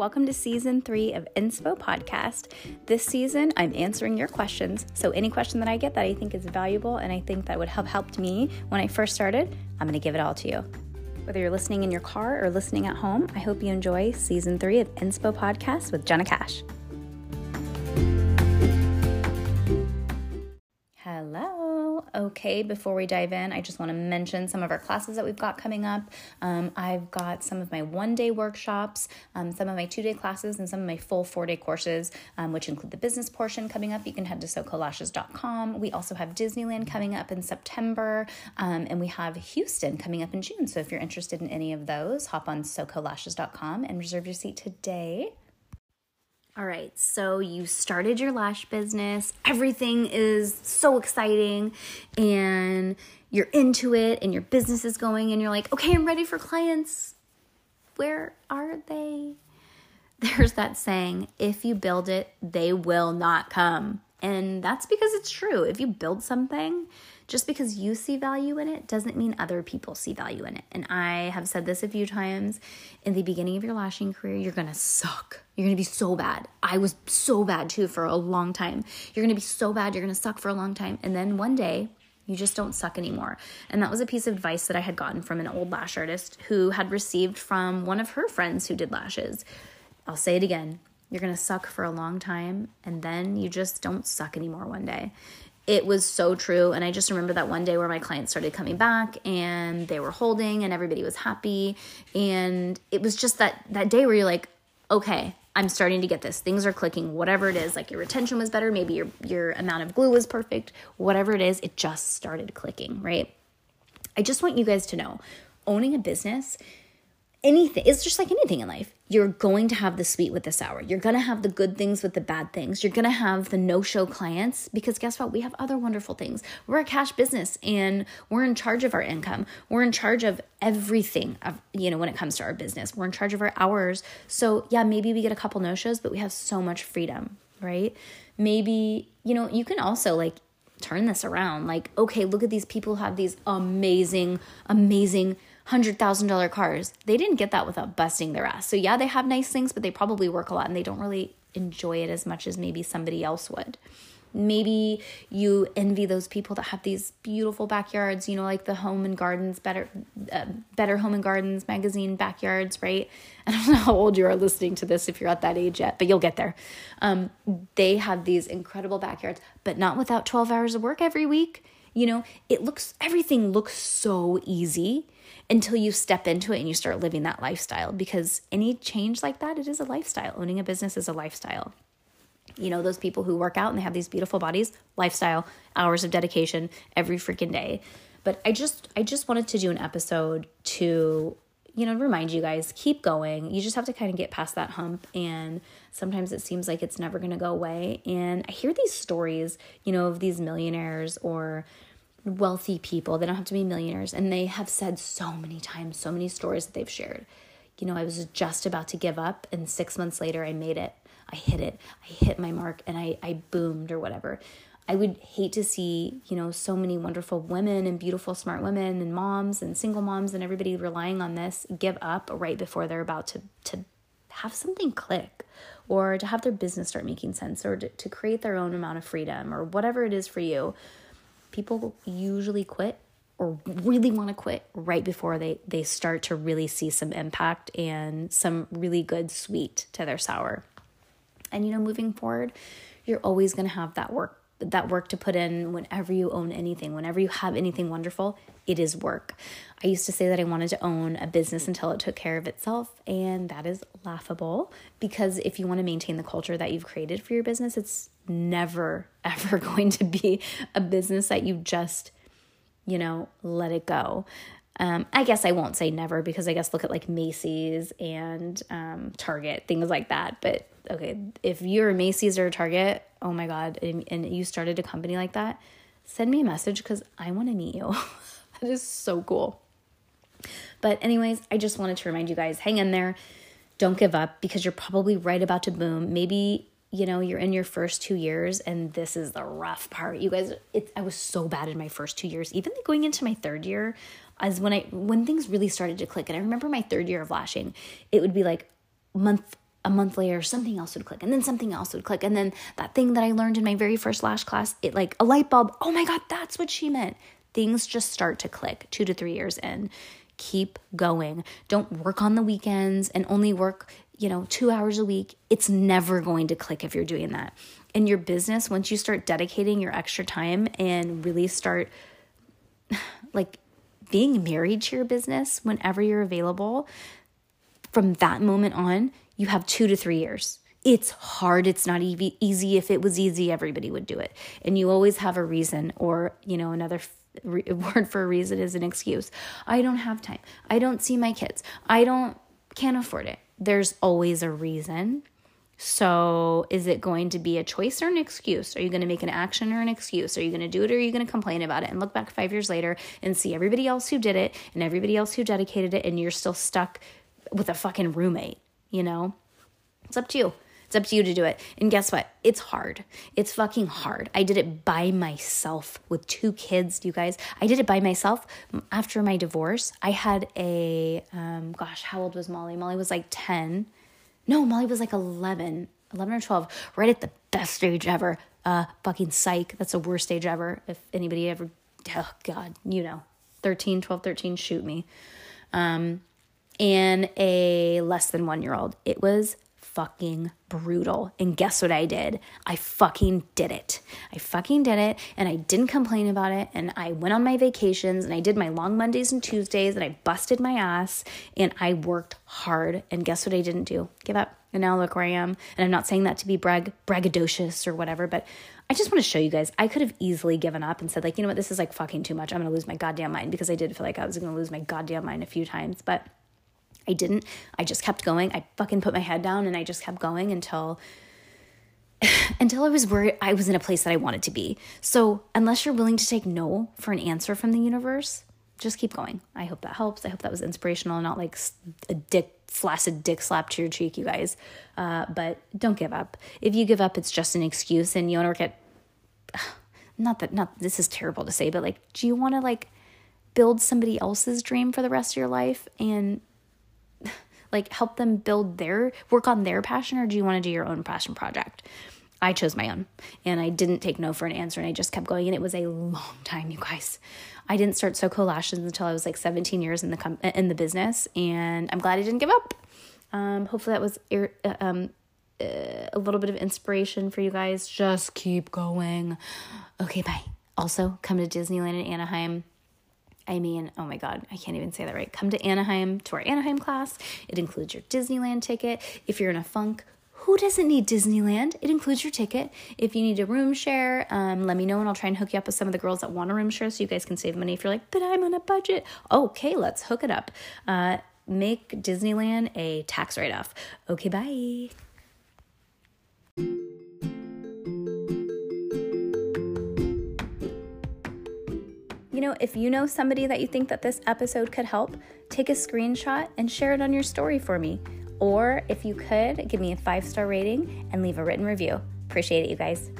Welcome to season three of Inspo Podcast. This season, I'm answering your questions. So, any question that I get that I think is valuable and I think that would have helped me when I first started, I'm going to give it all to you. Whether you're listening in your car or listening at home, I hope you enjoy season three of Inspo Podcast with Jenna Cash. Okay, before we dive in, I just want to mention some of our classes that we've got coming up. Um, I've got some of my one day workshops, um, some of my two day classes, and some of my full four day courses, um, which include the business portion coming up. You can head to socolashes.com. We also have Disneyland coming up in September, um, and we have Houston coming up in June. So if you're interested in any of those, hop on socolashes.com and reserve your seat today. All right, so you started your lash business. Everything is so exciting and you're into it and your business is going and you're like, "Okay, I'm ready for clients." Where are they? There's that saying, if you build it, they will not come. And that's because it's true. If you build something, just because you see value in it doesn't mean other people see value in it. And I have said this a few times in the beginning of your lashing career, you're gonna suck. You're gonna be so bad. I was so bad too for a long time. You're gonna be so bad, you're gonna suck for a long time. And then one day, you just don't suck anymore. And that was a piece of advice that I had gotten from an old lash artist who had received from one of her friends who did lashes. I'll say it again you're going to suck for a long time and then you just don't suck anymore one day. It was so true. And I just remember that one day where my clients started coming back and they were holding and everybody was happy. And it was just that, that day where you're like, okay, I'm starting to get this. Things are clicking, whatever it is. Like your retention was better, maybe your, your amount of glue was perfect, whatever it is, it just started clicking, right? I just want you guys to know owning a business anything it's just like anything in life. You're going to have the sweet with the sour. You're going to have the good things with the bad things. You're going to have the no show clients because guess what? We have other wonderful things. We're a cash business and we're in charge of our income. We're in charge of everything of you know when it comes to our business. We're in charge of our hours. So yeah maybe we get a couple no shows but we have so much freedom right? Maybe you know you can also like turn this around. Like okay look at these people who have these amazing amazing $100,000 cars. They didn't get that without busting their ass. So, yeah, they have nice things, but they probably work a lot and they don't really enjoy it as much as maybe somebody else would. Maybe you envy those people that have these beautiful backyards, you know, like the Home and Gardens, Better uh, Better Home and Gardens magazine backyards, right? I don't know how old you are listening to this if you're at that age yet, but you'll get there. Um, they have these incredible backyards, but not without 12 hours of work every week. You know, it looks, everything looks so easy until you step into it and you start living that lifestyle because any change like that it is a lifestyle. Owning a business is a lifestyle. You know those people who work out and they have these beautiful bodies lifestyle hours of dedication every freaking day. But i just i just wanted to do an episode to you know remind you guys keep going you just have to kind of get past that hump and sometimes it seems like it's never going to go away and i hear these stories you know of these millionaires or wealthy people. They don't have to be millionaires. And they have said so many times, so many stories that they've shared. You know, I was just about to give up, and six months later, I made it. I hit it. I hit my mark and I, I boomed or whatever. I would hate to see, you know, so many wonderful women and beautiful, smart women and moms and single moms and everybody relying on this give up right before they're about to, to have something click or to have their business start making sense or to, to create their own amount of freedom or whatever it is for you people usually quit or really want to quit right before they they start to really see some impact and some really good sweet to their sour. And you know, moving forward, you're always going to have that work that work to put in whenever you own anything, whenever you have anything wonderful, it is work. I used to say that I wanted to own a business until it took care of itself, and that is laughable because if you want to maintain the culture that you've created for your business, it's never ever going to be a business that you just, you know, let it go. Um, I guess I won't say never because I guess look at like Macy's and um, Target, things like that. But okay, if you're a Macy's or a Target, oh my God, and, and you started a company like that, send me a message because I want to meet you. that is so cool. But, anyways, I just wanted to remind you guys hang in there. Don't give up because you're probably right about to boom. Maybe you know you're in your first two years and this is the rough part. You guys it, i was so bad in my first two years. Even going into my third year as when i when things really started to click. And i remember my third year of lashing it would be like month a month later something else would click and then something else would click. And then that thing that i learned in my very first lash class it like a light bulb oh my god that's what she meant. Things just start to click two to three years in. Keep going. Don't work on the weekends and only work you know two hours a week it's never going to click if you're doing that in your business once you start dedicating your extra time and really start like being married to your business whenever you're available from that moment on you have two to three years. It's hard. It's not easy. If it was easy, everybody would do it. And you always have a reason, or, you know, another word for a reason is an excuse. I don't have time. I don't see my kids. I don't, can't afford it. There's always a reason. So, is it going to be a choice or an excuse? Are you going to make an action or an excuse? Are you going to do it or are you going to complain about it and look back five years later and see everybody else who did it and everybody else who dedicated it and you're still stuck with a fucking roommate? you know? It's up to you. It's up to you to do it. And guess what? It's hard. It's fucking hard. I did it by myself with two kids, you guys. I did it by myself after my divorce. I had a, um, gosh, how old was Molly? Molly was like 10. No, Molly was like 11, 11 or 12, right at the best age ever. Uh, fucking psych. That's the worst age ever. If anybody ever, oh God, you know, 13, 12, 13, shoot me. Um, and a less than one year old. It was fucking brutal. And guess what I did? I fucking did it. I fucking did it and I didn't complain about it. And I went on my vacations and I did my long Mondays and Tuesdays and I busted my ass and I worked hard. And guess what I didn't do? Give up. And now look where I am. And I'm not saying that to be brag braggadocious or whatever, but I just want to show you guys. I could have easily given up and said, like, you know what, this is like fucking too much. I'm gonna lose my goddamn mind because I did feel like I was gonna lose my goddamn mind a few times. But I didn't. I just kept going. I fucking put my head down and I just kept going until until I was where I was in a place that I wanted to be. So, unless you're willing to take no for an answer from the universe, just keep going. I hope that helps. I hope that was inspirational not like a dick flaccid dick slap to your cheek, you guys. Uh, but don't give up. If you give up, it's just an excuse, and you want to work at. Not that, not this is terrible to say, but like, do you want to like build somebody else's dream for the rest of your life and like help them build their work on their passion or do you want to do your own passion project? I chose my own and i didn't take no for an answer and i just kept going and it was a long time you guys. I didn't start SoCo lashes until i was like 17 years in the com- in the business and i'm glad i didn't give up. Um, hopefully that was uh, um, uh, a little bit of inspiration for you guys. Just keep going. Okay bye. Also come to disneyland in anaheim I mean, oh my God, I can't even say that right. Come to Anaheim to our Anaheim class. It includes your Disneyland ticket. If you're in a funk, who doesn't need Disneyland? It includes your ticket. If you need a room share, um, let me know and I'll try and hook you up with some of the girls that want a room share so you guys can save money if you're like, but I'm on a budget. Okay, let's hook it up. Uh, make Disneyland a tax write off. Okay, bye. You know, if you know somebody that you think that this episode could help, take a screenshot and share it on your story for me. Or if you could, give me a five star rating and leave a written review. Appreciate it, you guys.